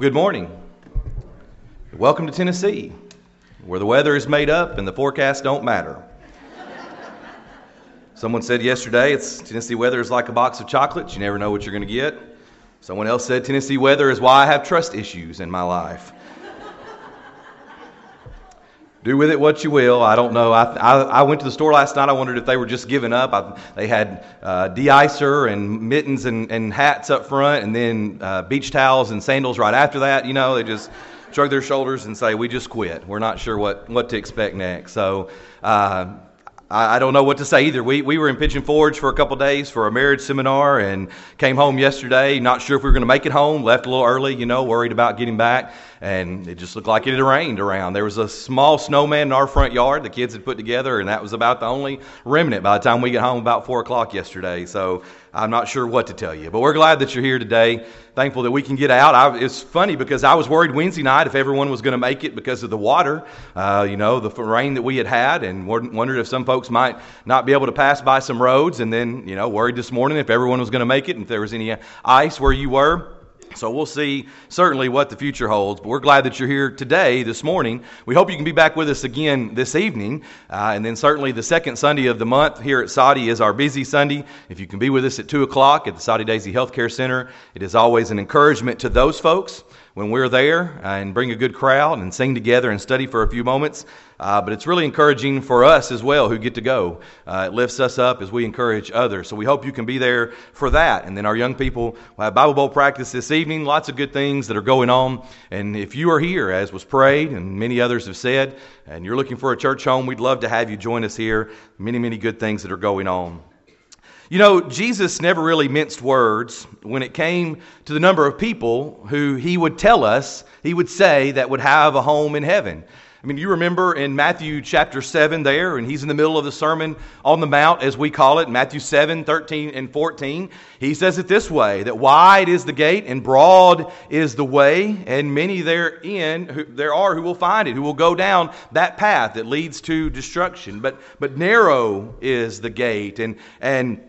Well, good morning. Welcome to Tennessee, where the weather is made up and the forecasts don't matter. Someone said yesterday, it's Tennessee weather is like a box of chocolates. You never know what you're going to get. Someone else said Tennessee weather is why I have trust issues in my life. Do with it what you will. I don't know. I, I, I, went to the store last night. I wondered if they were just giving up. I, they had uh, de-icer and mittens and, and, hats up front, and then uh, beach towels and sandals right after that. You know, they just shrug their shoulders and say, "We just quit. We're not sure what, what to expect next." So. Uh, I, don't know what to say either. We, we were in Pigeon Forge for a couple days for a marriage seminar and came home yesterday, not sure if we were going to make it home, left a little early, you know, worried about getting back. And it just looked like it had rained around. There was a small snowman in our front yard the kids had put together, and that was about the only remnant by the time we got home about 4 o'clock yesterday. So I'm not sure what to tell you. But we're glad that you're here today. Thankful that we can get out. I, it's funny because I was worried Wednesday night if everyone was going to make it because of the water, uh, you know, the rain that we had had, and wondered if some folks might not be able to pass by some roads. And then, you know, worried this morning if everyone was going to make it and if there was any ice where you were. So we'll see certainly what the future holds. But we're glad that you're here today, this morning. We hope you can be back with us again this evening. Uh, and then certainly the second Sunday of the month here at Soddy is our busy Sunday. If you can be with us at 2 o'clock at the Soddy Daisy Healthcare Center, it is always an encouragement to those folks when we're there uh, and bring a good crowd and sing together and study for a few moments. Uh, but it's really encouraging for us as well who get to go. Uh, it lifts us up as we encourage others. So we hope you can be there for that. And then our young people will have Bible Bowl practice this evening. Lots of good things that are going on. And if you are here, as was prayed and many others have said, and you're looking for a church home, we'd love to have you join us here. Many, many good things that are going on. You know, Jesus never really minced words when it came to the number of people who he would tell us, he would say, that would have a home in heaven. I mean, you remember in Matthew chapter 7 there, and he's in the middle of the Sermon on the Mount, as we call it, Matthew 7, 13, and 14. He says it this way that wide is the gate and broad is the way, and many therein who, there are who will find it, who will go down that path that leads to destruction. But, but narrow is the gate, and, and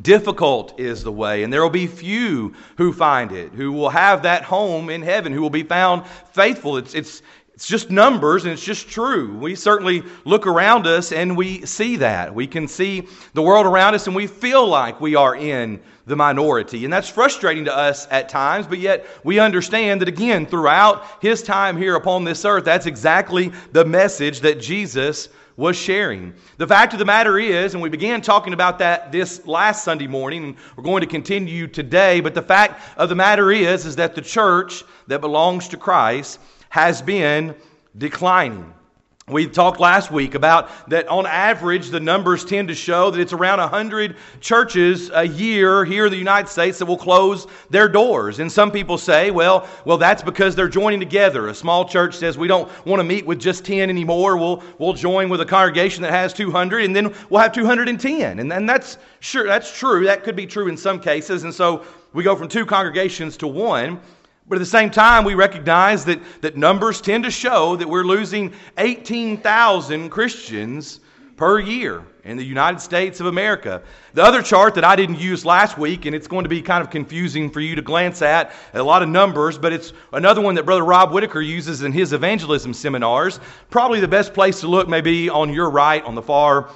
Difficult is the way, and there will be few who find it, who will have that home in heaven, who will be found faithful. It's, it's, it's just numbers and it's just true. We certainly look around us and we see that. We can see the world around us and we feel like we are in the minority. And that's frustrating to us at times, but yet we understand that again, throughout his time here upon this earth, that's exactly the message that Jesus was sharing. The fact of the matter is, and we began talking about that this last Sunday morning, and we're going to continue today, but the fact of the matter is, is that the church that belongs to Christ has been declining. We talked last week about that on average, the numbers tend to show that it's around 100 churches a year here in the United States that will close their doors. And some people say, well, well, that's because they're joining together. A small church says, we don't want to meet with just 10 anymore. We'll, we'll join with a congregation that has 200, and then we'll have 210. And, and that's sure, that's true. That could be true in some cases. And so we go from two congregations to one. But at the same time, we recognize that, that numbers tend to show that we're losing 18,000 Christians per year in the United States of America. The other chart that I didn't use last week, and it's going to be kind of confusing for you to glance at, a lot of numbers, but it's another one that Brother Rob Whitaker uses in his evangelism seminars. Probably the best place to look may be on your right, on the far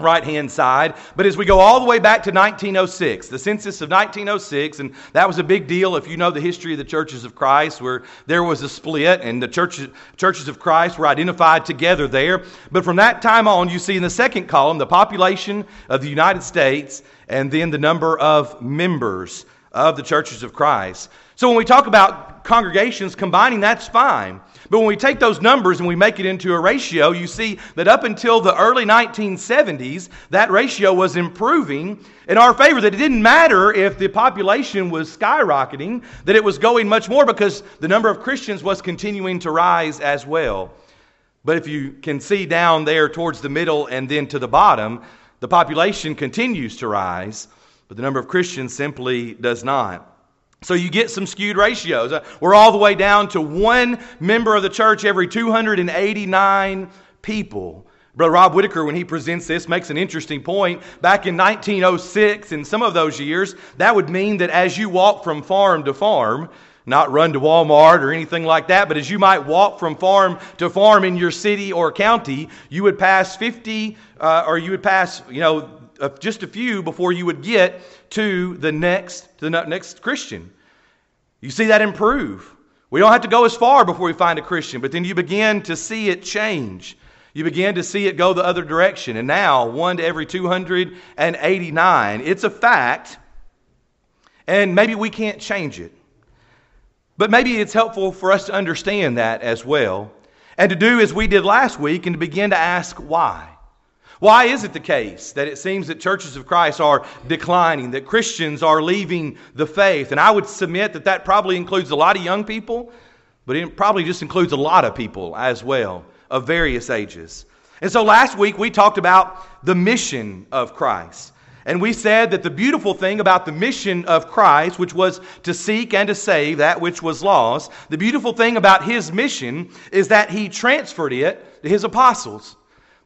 right hand side. But as we go all the way back to 1906, the census of 1906, and that was a big deal if you know the history of the churches of Christ, where there was a split and the churches, churches of Christ were identified together there. But from that time on, you see in the second column the population of the United States and then the number of members of the churches of Christ. So when we talk about congregations combining, that's fine. But when we take those numbers and we make it into a ratio, you see that up until the early 1970s, that ratio was improving in our favor. That it didn't matter if the population was skyrocketing, that it was going much more because the number of Christians was continuing to rise as well. But if you can see down there towards the middle and then to the bottom, the population continues to rise, but the number of Christians simply does not. So you get some skewed ratios. Uh, we're all the way down to one member of the church every 289 people. Brother Rob Whitaker, when he presents this, makes an interesting point. Back in 1906, in some of those years, that would mean that as you walk from farm to farm, not run to Walmart or anything like that, but as you might walk from farm to farm in your city or county, you would pass 50 uh, or you would pass, you know, just a few before you would get to the next, to the next Christian. You see that improve. We don't have to go as far before we find a Christian, but then you begin to see it change. You begin to see it go the other direction. And now, one to every 289. It's a fact, and maybe we can't change it. But maybe it's helpful for us to understand that as well, and to do as we did last week and to begin to ask why. Why is it the case that it seems that churches of Christ are declining, that Christians are leaving the faith? And I would submit that that probably includes a lot of young people, but it probably just includes a lot of people as well of various ages. And so last week we talked about the mission of Christ. And we said that the beautiful thing about the mission of Christ, which was to seek and to save that which was lost, the beautiful thing about his mission is that he transferred it to his apostles.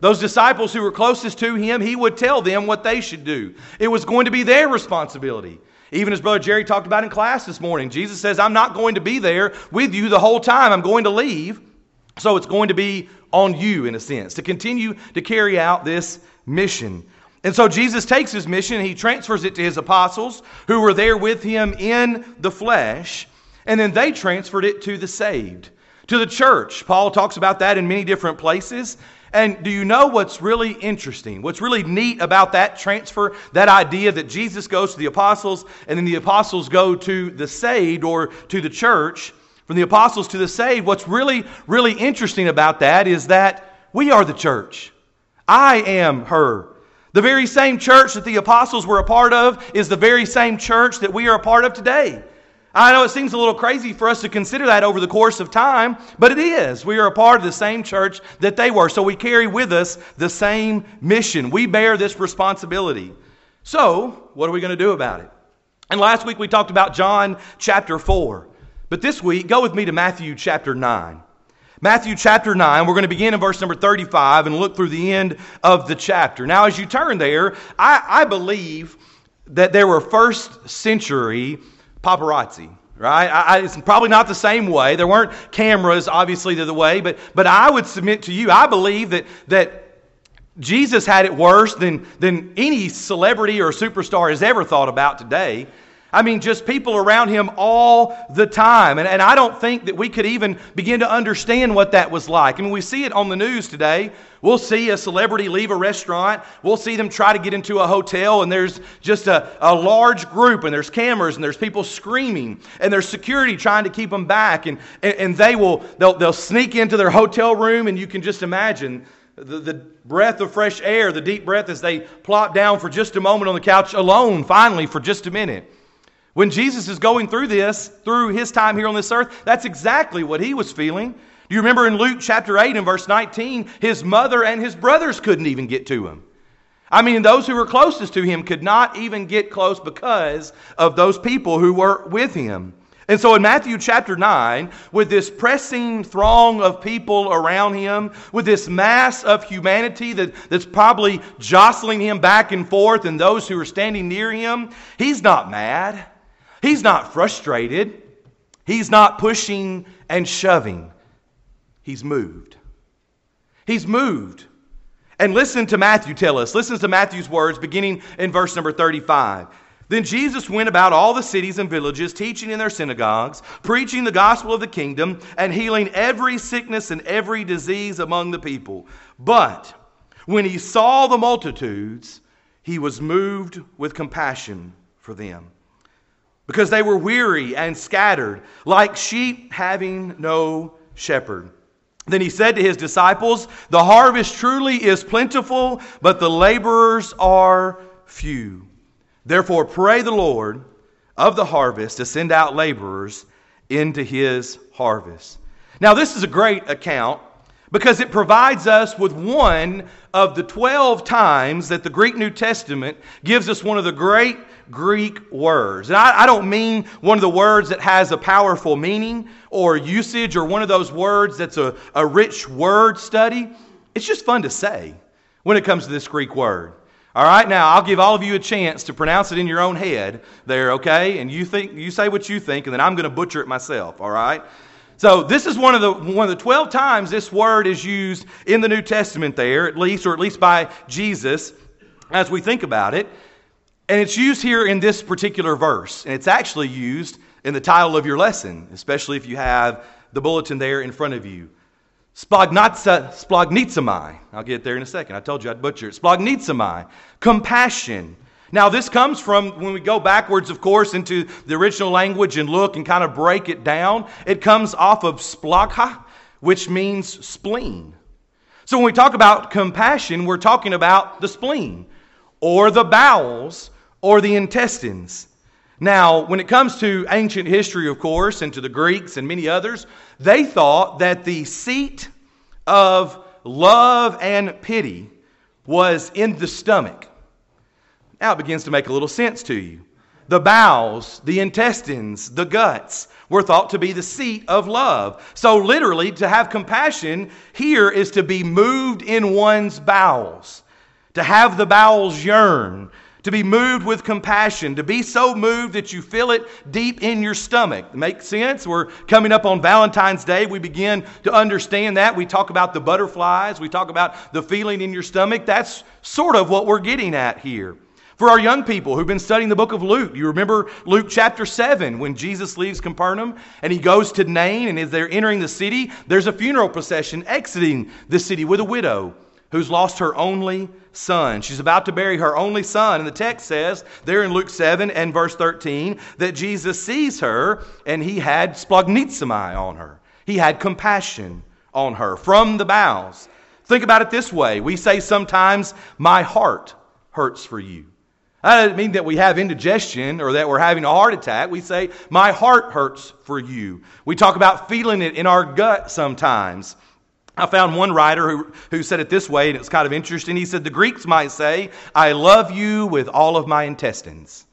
Those disciples who were closest to him, he would tell them what they should do. It was going to be their responsibility. Even as Brother Jerry talked about in class this morning, Jesus says, I'm not going to be there with you the whole time. I'm going to leave. So it's going to be on you, in a sense, to continue to carry out this mission. And so Jesus takes his mission he transfers it to his apostles who were there with him in the flesh, and then they transferred it to the saved, to the church. Paul talks about that in many different places. And do you know what's really interesting? What's really neat about that transfer, that idea that Jesus goes to the apostles and then the apostles go to the saved or to the church, from the apostles to the saved, what's really, really interesting about that is that we are the church. I am her. The very same church that the apostles were a part of is the very same church that we are a part of today. I know it seems a little crazy for us to consider that over the course of time, but it is. We are a part of the same church that they were, so we carry with us the same mission. We bear this responsibility. So, what are we going to do about it? And last week we talked about John chapter 4. But this week, go with me to Matthew chapter 9. Matthew chapter 9, we're going to begin in verse number 35 and look through the end of the chapter. Now, as you turn there, I, I believe that there were first century paparazzi right? I, I, it's probably not the same way. There weren't cameras, obviously, the way, but, but I would submit to you, I believe that, that Jesus had it worse than, than any celebrity or superstar has ever thought about today. I mean, just people around him all the time. And, and I don't think that we could even begin to understand what that was like. I mean, we see it on the news today. We'll see a celebrity leave a restaurant. We'll see them try to get into a hotel, and there's just a, a large group, and there's cameras, and there's people screaming, and there's security trying to keep them back. And, and, and they will, they'll, they'll sneak into their hotel room, and you can just imagine the, the breath of fresh air, the deep breath as they plop down for just a moment on the couch alone, finally, for just a minute. When Jesus is going through this, through his time here on this earth, that's exactly what he was feeling. Do you remember in Luke chapter 8 and verse 19, his mother and his brothers couldn't even get to him? I mean, those who were closest to him could not even get close because of those people who were with him. And so in Matthew chapter 9, with this pressing throng of people around him, with this mass of humanity that, that's probably jostling him back and forth, and those who are standing near him, he's not mad. He's not frustrated. He's not pushing and shoving. He's moved. He's moved. And listen to Matthew tell us. Listen to Matthew's words beginning in verse number 35. Then Jesus went about all the cities and villages, teaching in their synagogues, preaching the gospel of the kingdom, and healing every sickness and every disease among the people. But when he saw the multitudes, he was moved with compassion for them because they were weary and scattered, like sheep having no shepherd. Then he said to his disciples, The harvest truly is plentiful, but the laborers are few. Therefore, pray the Lord of the harvest to send out laborers into his harvest. Now, this is a great account because it provides us with one of the 12 times that the Greek New Testament gives us one of the great Greek words. And I, I, don't mean one of the words that has a powerful meaning or usage or one of those words that's a, a rich word study. It's just fun to say when it comes to this Greek word. All right, now I'll give all of you a chance to pronounce it in your own head there, okay? And you think you say what you think, and then I'm going to butcher it myself, all right? So this is one of the one of the 12 times this word is used in the New Testament there, at least, or at least by Jesus, as we think about it. And it's used here in this particular verse. And it's actually used in the title of your lesson, especially if you have the bulletin there in front of you. Splagnitsomai. I'll get there in a second. I told you I'd butcher it. Splagnitsomai. Compassion. Now, this comes from when we go backwards, of course, into the original language and look and kind of break it down. It comes off of splagha, which means spleen. So when we talk about compassion, we're talking about the spleen or the bowels or the intestines. Now, when it comes to ancient history, of course, and to the Greeks and many others, they thought that the seat of love and pity was in the stomach. Now it begins to make a little sense to you. The bowels, the intestines, the guts were thought to be the seat of love. So, literally, to have compassion here is to be moved in one's bowels, to have the bowels yearn, to be moved with compassion, to be so moved that you feel it deep in your stomach. Make sense? We're coming up on Valentine's Day. We begin to understand that. We talk about the butterflies, we talk about the feeling in your stomach. That's sort of what we're getting at here. For our young people who've been studying the book of Luke, you remember Luke chapter 7 when Jesus leaves Capernaum and he goes to Nain, and as they're entering the city, there's a funeral procession exiting the city with a widow who's lost her only son. She's about to bury her only son. And the text says there in Luke 7 and verse 13 that Jesus sees her and he had splagnitsomai on her. He had compassion on her from the bowels. Think about it this way. We say sometimes, my heart hurts for you. That doesn't mean that we have indigestion or that we're having a heart attack. We say, my heart hurts for you. We talk about feeling it in our gut sometimes. I found one writer who, who said it this way, and it's kind of interesting. He said, The Greeks might say, I love you with all of my intestines.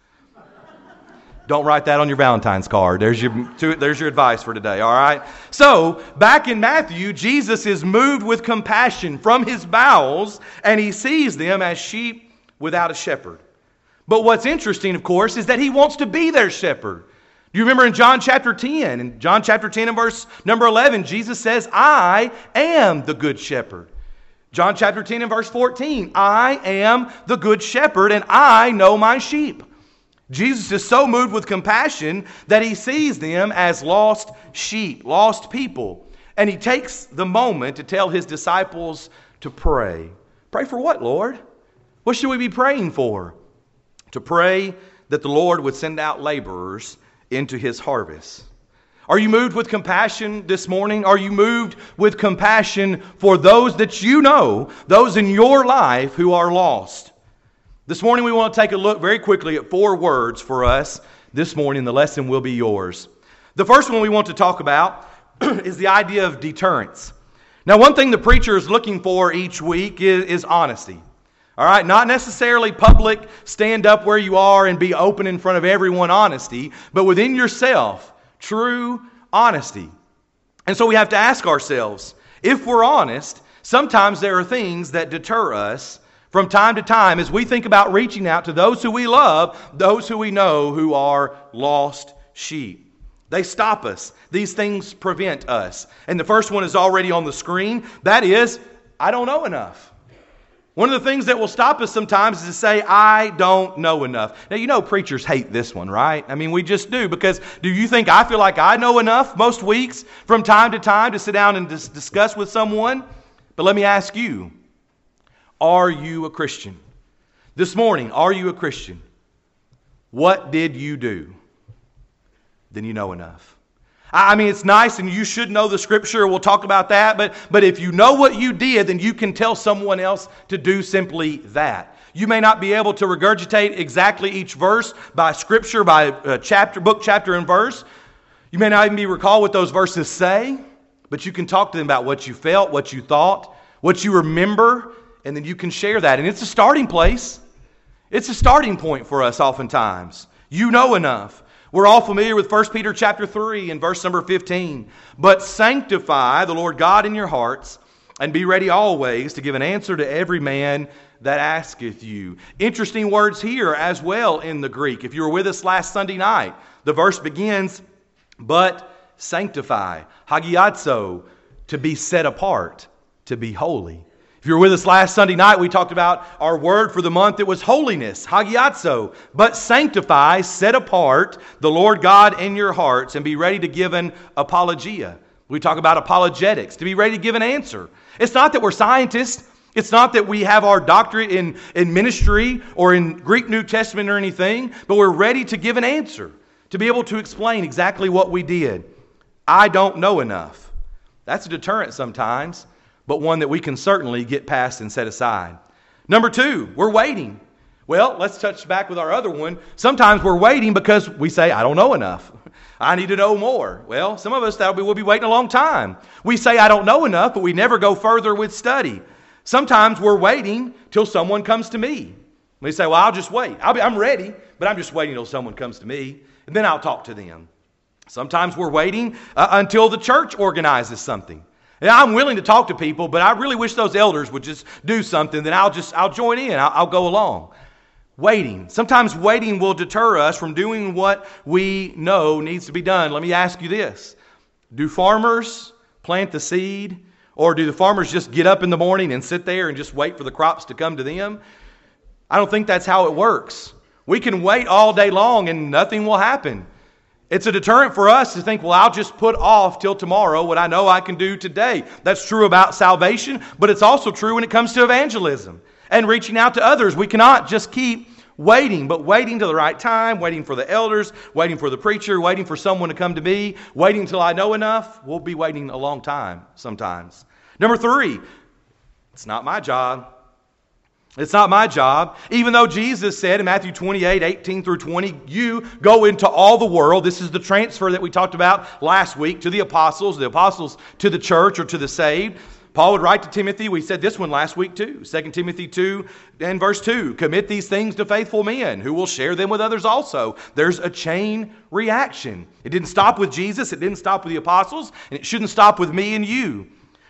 Don't write that on your Valentine's card. There's your, there's your advice for today, all right? So, back in Matthew, Jesus is moved with compassion from his bowels, and he sees them as sheep without a shepherd. But what's interesting, of course, is that he wants to be their shepherd. Do you remember in John chapter 10? In John chapter 10 and verse number 11, Jesus says, I am the good shepherd. John chapter 10 and verse 14, I am the good shepherd and I know my sheep. Jesus is so moved with compassion that he sees them as lost sheep, lost people. And he takes the moment to tell his disciples to pray. Pray for what, Lord? What should we be praying for? To pray that the Lord would send out laborers into his harvest. Are you moved with compassion this morning? Are you moved with compassion for those that you know, those in your life who are lost? This morning, we want to take a look very quickly at four words for us. This morning, the lesson will be yours. The first one we want to talk about is the idea of deterrence. Now, one thing the preacher is looking for each week is, is honesty. All right, not necessarily public, stand up where you are and be open in front of everyone honesty, but within yourself, true honesty. And so we have to ask ourselves if we're honest, sometimes there are things that deter us from time to time as we think about reaching out to those who we love, those who we know who are lost sheep. They stop us. These things prevent us. And the first one is already on the screen. That is, I don't know enough. One of the things that will stop us sometimes is to say, I don't know enough. Now, you know, preachers hate this one, right? I mean, we just do because do you think I feel like I know enough most weeks from time to time to sit down and dis- discuss with someone? But let me ask you Are you a Christian? This morning, are you a Christian? What did you do? Then you know enough. I mean, it's nice and you should know the scripture. We'll talk about that. But, but if you know what you did, then you can tell someone else to do simply that. You may not be able to regurgitate exactly each verse by scripture, by uh, chapter, book, chapter, and verse. You may not even be recall what those verses say, but you can talk to them about what you felt, what you thought, what you remember, and then you can share that. And it's a starting place. It's a starting point for us oftentimes. You know enough. We're all familiar with 1 Peter chapter 3 and verse number 15. But sanctify the Lord God in your hearts and be ready always to give an answer to every man that asketh you. Interesting words here as well in the Greek. If you were with us last Sunday night, the verse begins, but sanctify, hagiazo, to be set apart, to be holy. If you were with us last Sunday night, we talked about our word for the month. It was holiness, hagiazo. But sanctify, set apart the Lord God in your hearts and be ready to give an apologia. We talk about apologetics, to be ready to give an answer. It's not that we're scientists. It's not that we have our doctorate in, in ministry or in Greek New Testament or anything, but we're ready to give an answer, to be able to explain exactly what we did. I don't know enough. That's a deterrent sometimes but one that we can certainly get past and set aside. Number two, we're waiting. Well, let's touch back with our other one. Sometimes we're waiting because we say, I don't know enough. I need to know more. Well, some of us that will be waiting a long time. We say, I don't know enough, but we never go further with study. Sometimes we're waiting till someone comes to me. We say, Well, I'll just wait. i am ready, but I'm just waiting till someone comes to me, and then I'll talk to them. Sometimes we're waiting uh, until the church organizes something. I'm willing to talk to people, but I really wish those elders would just do something. Then I'll just I'll join in. I'll, I'll go along. Waiting. Sometimes waiting will deter us from doing what we know needs to be done. Let me ask you this: Do farmers plant the seed, or do the farmers just get up in the morning and sit there and just wait for the crops to come to them? I don't think that's how it works. We can wait all day long and nothing will happen. It's a deterrent for us to think, well, I'll just put off till tomorrow what I know I can do today. That's true about salvation, but it's also true when it comes to evangelism and reaching out to others. We cannot just keep waiting, but waiting to the right time, waiting for the elders, waiting for the preacher, waiting for someone to come to me, waiting until I know enough. We'll be waiting a long time sometimes. Number three, it's not my job. It's not my job. Even though Jesus said in Matthew 28 18 through 20, you go into all the world. This is the transfer that we talked about last week to the apostles, the apostles to the church or to the saved. Paul would write to Timothy, we said this one last week too. 2 Timothy 2 and verse 2 Commit these things to faithful men who will share them with others also. There's a chain reaction. It didn't stop with Jesus, it didn't stop with the apostles, and it shouldn't stop with me and you.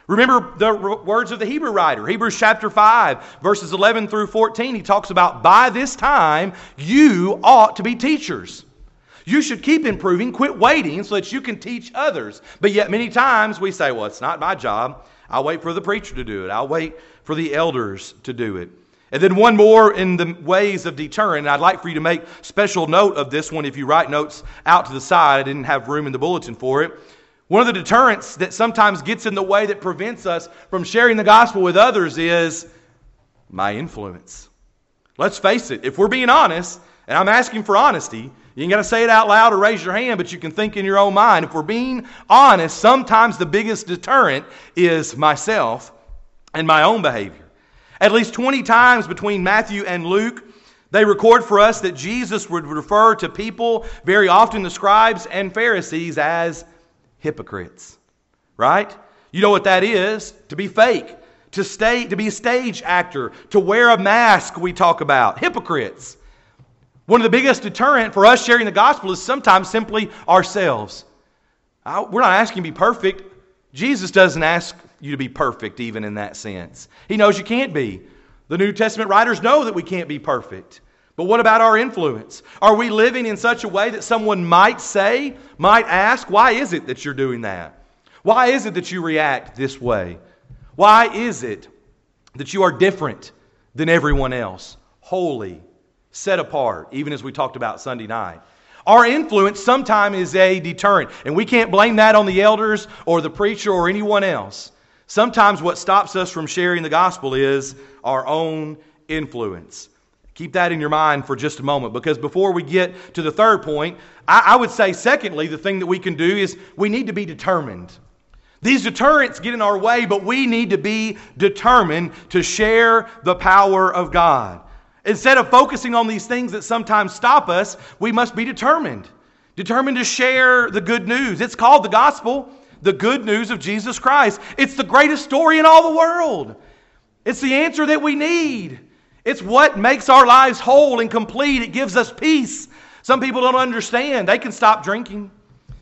Remember the words of the Hebrew writer, Hebrews chapter 5, verses 11 through 14. He talks about, by this time, you ought to be teachers. You should keep improving, quit waiting so that you can teach others. But yet, many times we say, well, it's not my job. I'll wait for the preacher to do it, I'll wait for the elders to do it. And then one more in the ways of deterrent. I'd like for you to make special note of this one if you write notes out to the side. I didn't have room in the bulletin for it. One of the deterrents that sometimes gets in the way that prevents us from sharing the gospel with others is my influence. Let's face it, if we're being honest, and I'm asking for honesty, you ain't got to say it out loud or raise your hand, but you can think in your own mind. If we're being honest, sometimes the biggest deterrent is myself and my own behavior. At least 20 times between Matthew and Luke, they record for us that Jesus would refer to people, very often the scribes and Pharisees, as hypocrites. Right? You know what that is? To be fake, to stay to be a stage actor, to wear a mask we talk about. Hypocrites. One of the biggest deterrent for us sharing the gospel is sometimes simply ourselves. I, we're not asking to be perfect. Jesus doesn't ask you to be perfect, even in that sense. He knows you can't be. The New Testament writers know that we can't be perfect. But what about our influence? Are we living in such a way that someone might say, might ask, why is it that you're doing that? Why is it that you react this way? Why is it that you are different than everyone else? Holy, set apart, even as we talked about Sunday night. Our influence sometimes is a deterrent, and we can't blame that on the elders or the preacher or anyone else. Sometimes what stops us from sharing the gospel is our own influence. Keep that in your mind for just a moment because before we get to the third point, I, I, would say, secondly, the thing that we can do is we need to be determined. These deterrents get in our way, but we need to be determined to share the power of God. Instead of focusing on these things that sometimes stop us, we must be determined. Determined to share the good news. It's called the gospel, the good news of Jesus Christ. It's the greatest story in all the world. It's the answer that we need. It's what makes our lives whole and complete. It gives us peace. Some people don't understand. They can stop drinking,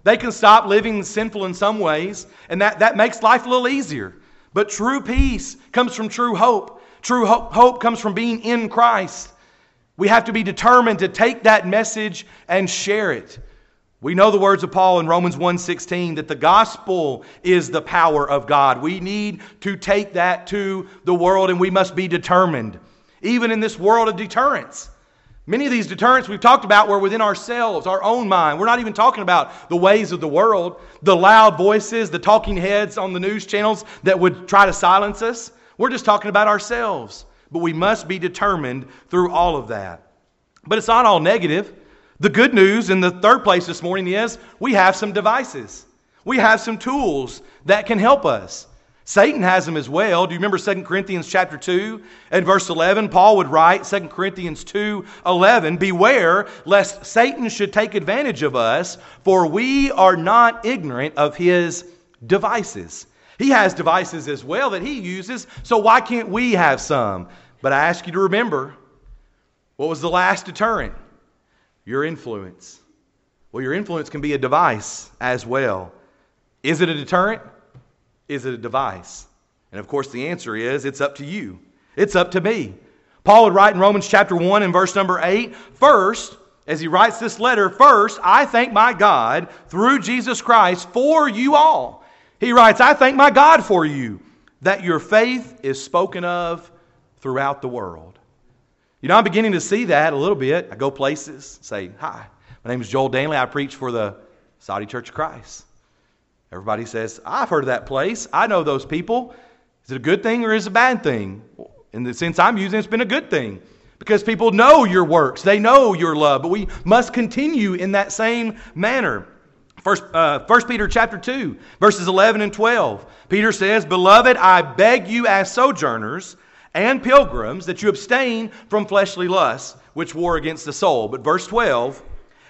they can stop living sinful in some ways, and that, that makes life a little easier. But true peace comes from true hope. True hope, hope comes from being in Christ. We have to be determined to take that message and share it. We know the words of Paul in Romans 1:16 that the gospel is the power of God. We need to take that to the world and we must be determined. Even in this world of deterrence. Many of these deterrents we've talked about were within ourselves, our own mind. We're not even talking about the ways of the world, the loud voices, the talking heads on the news channels that would try to silence us. We're just talking about ourselves. But we must be determined through all of that. But it's not all negative. The good news in the third place this morning is we have some devices. We have some tools that can help us. Satan has them as well. Do you remember 2 Corinthians chapter 2 and verse 11? Paul would write, 2 Corinthians 2 11, Beware lest Satan should take advantage of us, for we are not ignorant of his devices. He has devices as well that he uses, so why can't we have some? But I ask you to remember what was the last deterrent? Your influence. Well, your influence can be a device as well. Is it a deterrent? Is it a device? And of course, the answer is it's up to you. It's up to me. Paul would write in Romans chapter 1 and verse number 8 First, as he writes this letter, first, I thank my God through Jesus Christ for you all. He writes, I thank my God for you that your faith is spoken of throughout the world. You know, I'm beginning to see that a little bit. I go places, say, Hi, my name is Joel Danley. I preach for the Soddy Church of Christ. Everybody says, I've heard of that place. I know those people. Is it a good thing or is it a bad thing? In the sense I'm using, it's been a good thing because people know your works, they know your love, but we must continue in that same manner. First, uh, 1 Peter chapter 2, verses 11 and 12. Peter says, Beloved, I beg you as sojourners and pilgrims that you abstain from fleshly lusts, which war against the soul. But verse 12,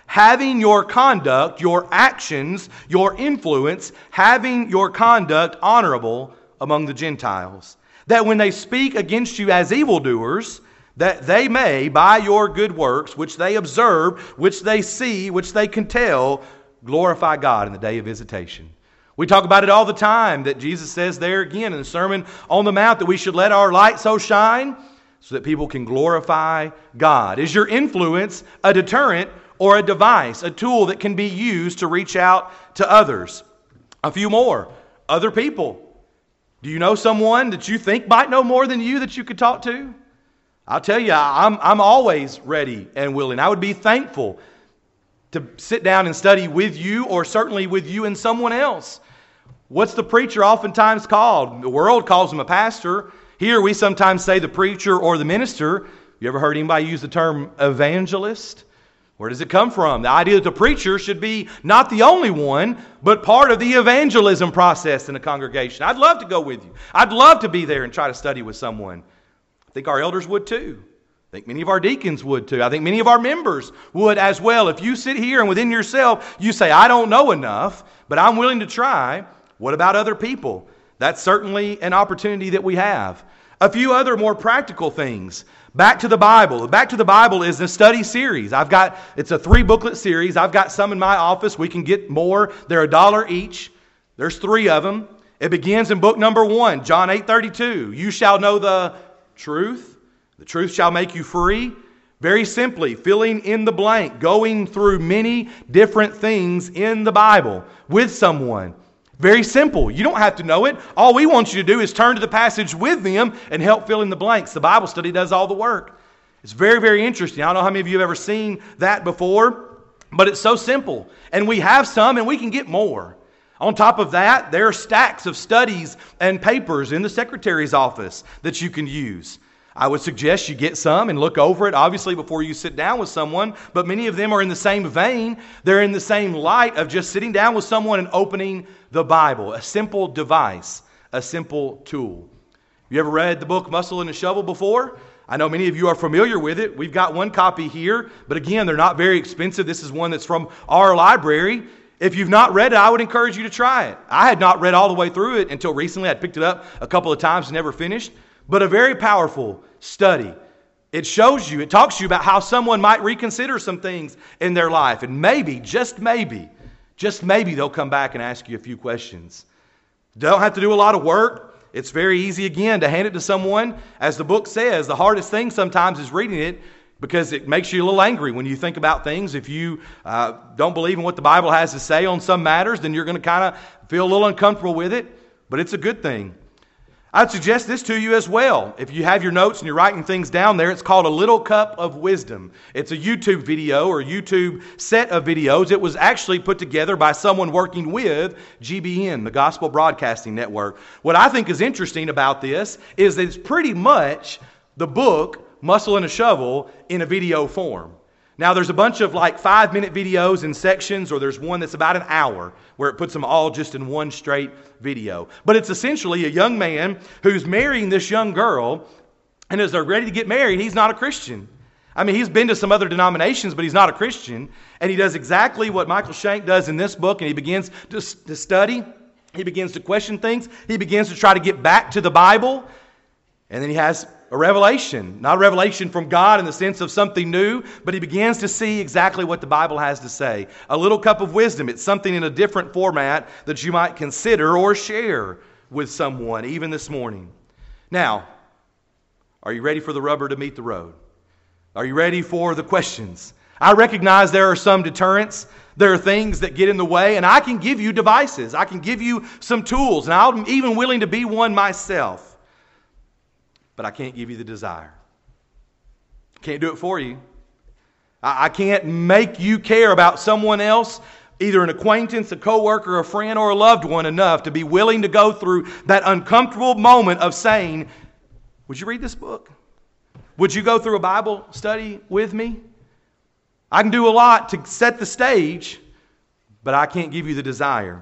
having your conduct, your actions, your influence, having your conduct honorable among the Gentiles, that when they speak against you as evildoers, that they may, by your good works, which they observe, which they see, which they can tell, glorify God in the day of visitation. We talk about it all the time that Jesus says there again in the Sermon on the Mount that we should let our light so shine so that people can glorify God. Is your influence a deterrent or a device, a tool that can be used to reach out to others? A few more. Other people. Do you know someone that you think might know more than you that you could talk to? I'll tell you, I'm, I'm always ready and willing. I would be thankful to sit down and study with you or certainly with you and someone else. What's the preacher oftentimes called? The world calls him a pastor. Here we sometimes say the preacher or the minister. You ever heard anybody use the term evangelist? Where does it come from? The idea that the preacher should be not the only one, but part of the evangelism process in a congregation. I'd love to go with you. I'd love to be there and try to study with someone. I think our elders would too. I think many of our deacons would too. I think many of our members would as well. If you sit here and within yourself you say, I don't know enough, but I'm willing to try, what about other people? That's certainly an opportunity that we have. A few other more practical things. Back to the Bible. Back to the Bible is a study series. I've got, it's a three booklet series. I've got some in my office. We can get more. They're a dollar each. There's three of them. It begins in book number one, John 8 32. You shall know the truth. The truth shall make you free. Very simply, filling in the blank, going through many different things in the Bible with someone. Very simple. You don't have to know it. All we want you to do is turn to the passage with them and help fill in the blanks. The Bible study does all the work. It's very, very interesting. I don't know how many of you have ever seen that before, but it's so simple. And we have some and we can get more. On top of that, there are stacks of studies and papers in the secretary's office that you can use. I would suggest you get some and look over it, obviously, before you sit down with someone. But many of them are in the same vein. They're in the same light of just sitting down with someone and opening the Bible, a simple device, a simple tool. You ever read the book Muscle and a Shovel before? I know many of you are familiar with it. We've got one copy here, but again, they're not very expensive. This is one that's from our library. If you've not read it, I would encourage you to try it. I had not read all the way through it until recently. I'd picked it up a couple of times and never finished, but a very powerful study. It shows you, it talks to you about how someone might reconsider some things in their life. And maybe, just maybe, just maybe they'll come back and ask you a few questions. Don't have to do a lot of work. It's very easy, again, to hand it to someone. As the book says, the hardest thing sometimes is reading it because it makes you a little angry when you think about things. If you uh, don't believe in what the Bible has to say on some matters, then you're going to kind of feel a little uncomfortable with it, but it's a good thing. I'd suggest this to you as well. If you have your notes and you're writing things down there, it's called A Little Cup of Wisdom. It's a YouTube video or YouTube set of videos. It was actually put together by someone working with GBN, the Gospel Broadcasting Network. What I think is interesting about this is that it's pretty much the book Muscle and a Shovel in a video form. Now, there's a bunch of like five minute videos in sections, or there's one that's about an hour where it puts them all just in one straight video. But it's essentially a young man who's marrying this young girl, and as they're ready to get married, he's not a Christian. I mean, he's been to some other denominations, but he's not a Christian. And he does exactly what Michael Shank does in this book, and he begins to, to study. He begins to question things. He begins to try to get back to the Bible. And then he has a revelation, not a revelation from God in the sense of something new, but he begins to see exactly what the Bible has to say. A little cup of wisdom. It's something in a different format that you might consider or share with someone, even this morning. Now, are you ready for the rubber to meet the road? Are you ready for the questions? I recognize there are some deterrents. There are things that get in the way, and I can give you devices. I can give you some tools, and I'm even willing to be one myself but I can't give you the desire. Can't do it for you. I, can't make you care about someone else, either an acquaintance, a coworker, a friend, or a loved one, enough to be willing to go through that uncomfortable moment of saying, Would you read this book? Would you go through a Bible study with me? I can do a lot to set the stage, but I can't give you the desire.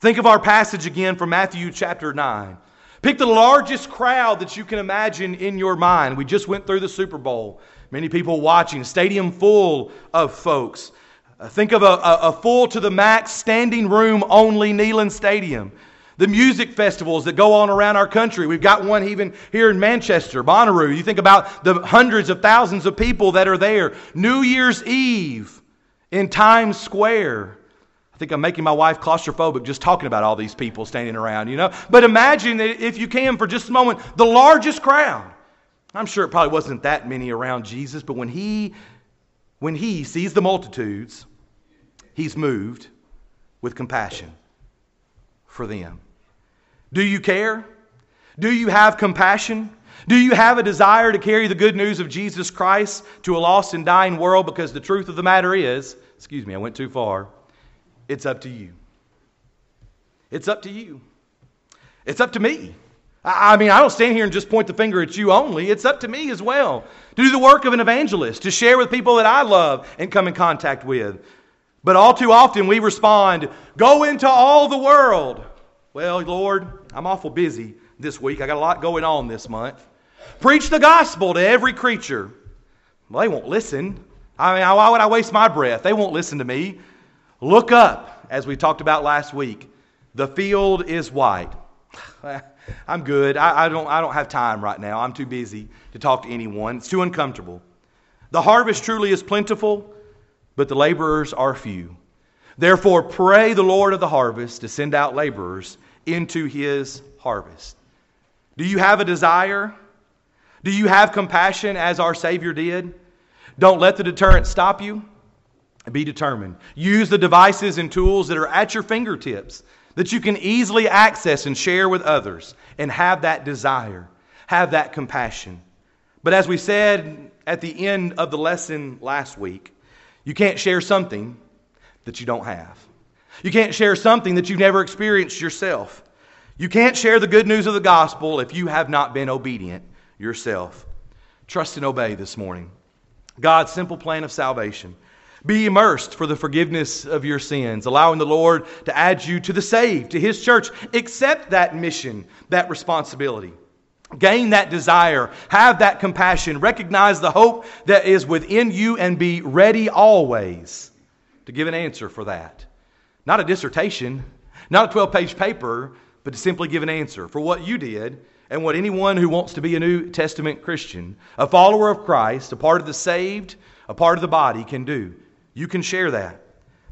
Think of our passage again from Matthew chapter 9. Pick the largest crowd that you can imagine in your mind. We just went through the Super Bowl. Many people watching, stadium full of folks. Uh, think of a, a, full to the max, standing room only Neyland Stadium. The music festivals that go on around our country. We've got one even here in Manchester, Bonnaroo. You think about the hundreds of thousands of people that are there. New Year's Eve in Times Square think I'm making my wife claustrophobic just talking about all these people standing around, you know. But imagine that if you can for just a moment, the largest crowd. I'm sure it probably wasn't that many around Jesus, but when he when he sees the multitudes, he's moved with compassion for them. Do you care? Do you have compassion? Do you have a desire to carry the good news of Jesus Christ to a lost and dying world? Because the truth of the matter is, excuse me, I went too far. It's up to you. It's up to you. It's up to me. I mean, I don't stand here and just point the finger at you only. It's up to me as well to do the work of an evangelist, to share with people that I love and come in contact with. But all too often we respond, go into all the world. Well, Lord, I'm awful busy this week. I got a lot going on this month. Preach the gospel to every creature. Well, they won't listen. I mean, why would I waste my breath? They won't listen to me. Look up, as we talked about last week. The field is white. I'm good. I, I, don't, I don't have time right now. I'm too busy to talk to anyone. It's too uncomfortable. The harvest truly is plentiful, but the laborers are few. Therefore, pray the Lord of the harvest to send out laborers into his harvest. Do you have a desire? Do you have compassion as our Savior did? Don't let the deterrent stop you. Be determined. Use the devices and tools that are at your fingertips that you can easily access and share with others and have that desire, have that compassion. But as we said at the end of the lesson last week, you can't share something that you don't have. You can't share something that you've never experienced yourself. You can't share the good news of the gospel if you have not been obedient yourself. Trust and obey this morning. God's simple plan of salvation. Be immersed for the forgiveness of your sins, allowing the Lord to add you to the saved, to His church. Accept that mission, that responsibility. Gain that desire, have that compassion, recognize the hope that is within you, and be ready always to give an answer for that. Not a dissertation, not a 12 page paper, but to simply give an answer for what you did and what anyone who wants to be a New Testament Christian, a follower of Christ, a part of the saved, a part of the body can do. You can share that.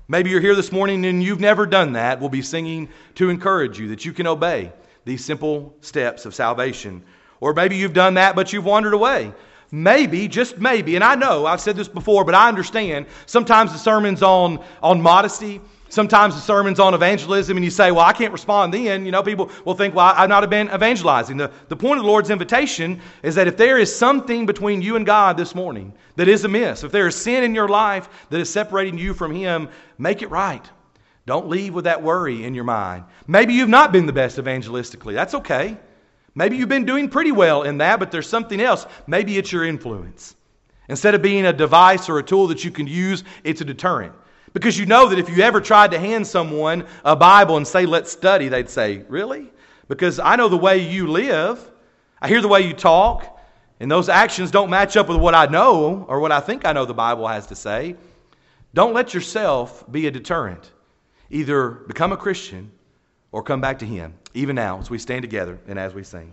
Maybe you're here this morning and you've never done that. We'll be singing to encourage you that you can obey, these simple steps of salvation. Or maybe you've done that, but you've wandered away. Maybe, just maybe, and I know I've said this before, but I understand sometimes the sermon's on, on modesty, sometimes the sermon's on evangelism, and you say, Well, I can't respond then. You know, people will think, Well, I've not been evangelizing. The, the point of the Lord's invitation is that if there is something between you and God this morning that is amiss, if there is sin in your life that is separating you from Him, make it right. Don't leave with that worry in your mind. Maybe you've not been the best evangelistically. That's okay. Maybe you've been doing pretty well in that, but there's something else. Maybe it's your influence. Instead of being a device or a tool that you can use, it's a deterrent. Because you know that if you ever tried to hand someone a Bible and say, let's study, they'd say, Really? Because I know the way you live, I hear the way you talk, and those actions don't match up with what I know or what I think I know the Bible has to say. Don't let yourself be a deterrent. Either become a Christian or come back to Him, even now as we stand together and as we sing.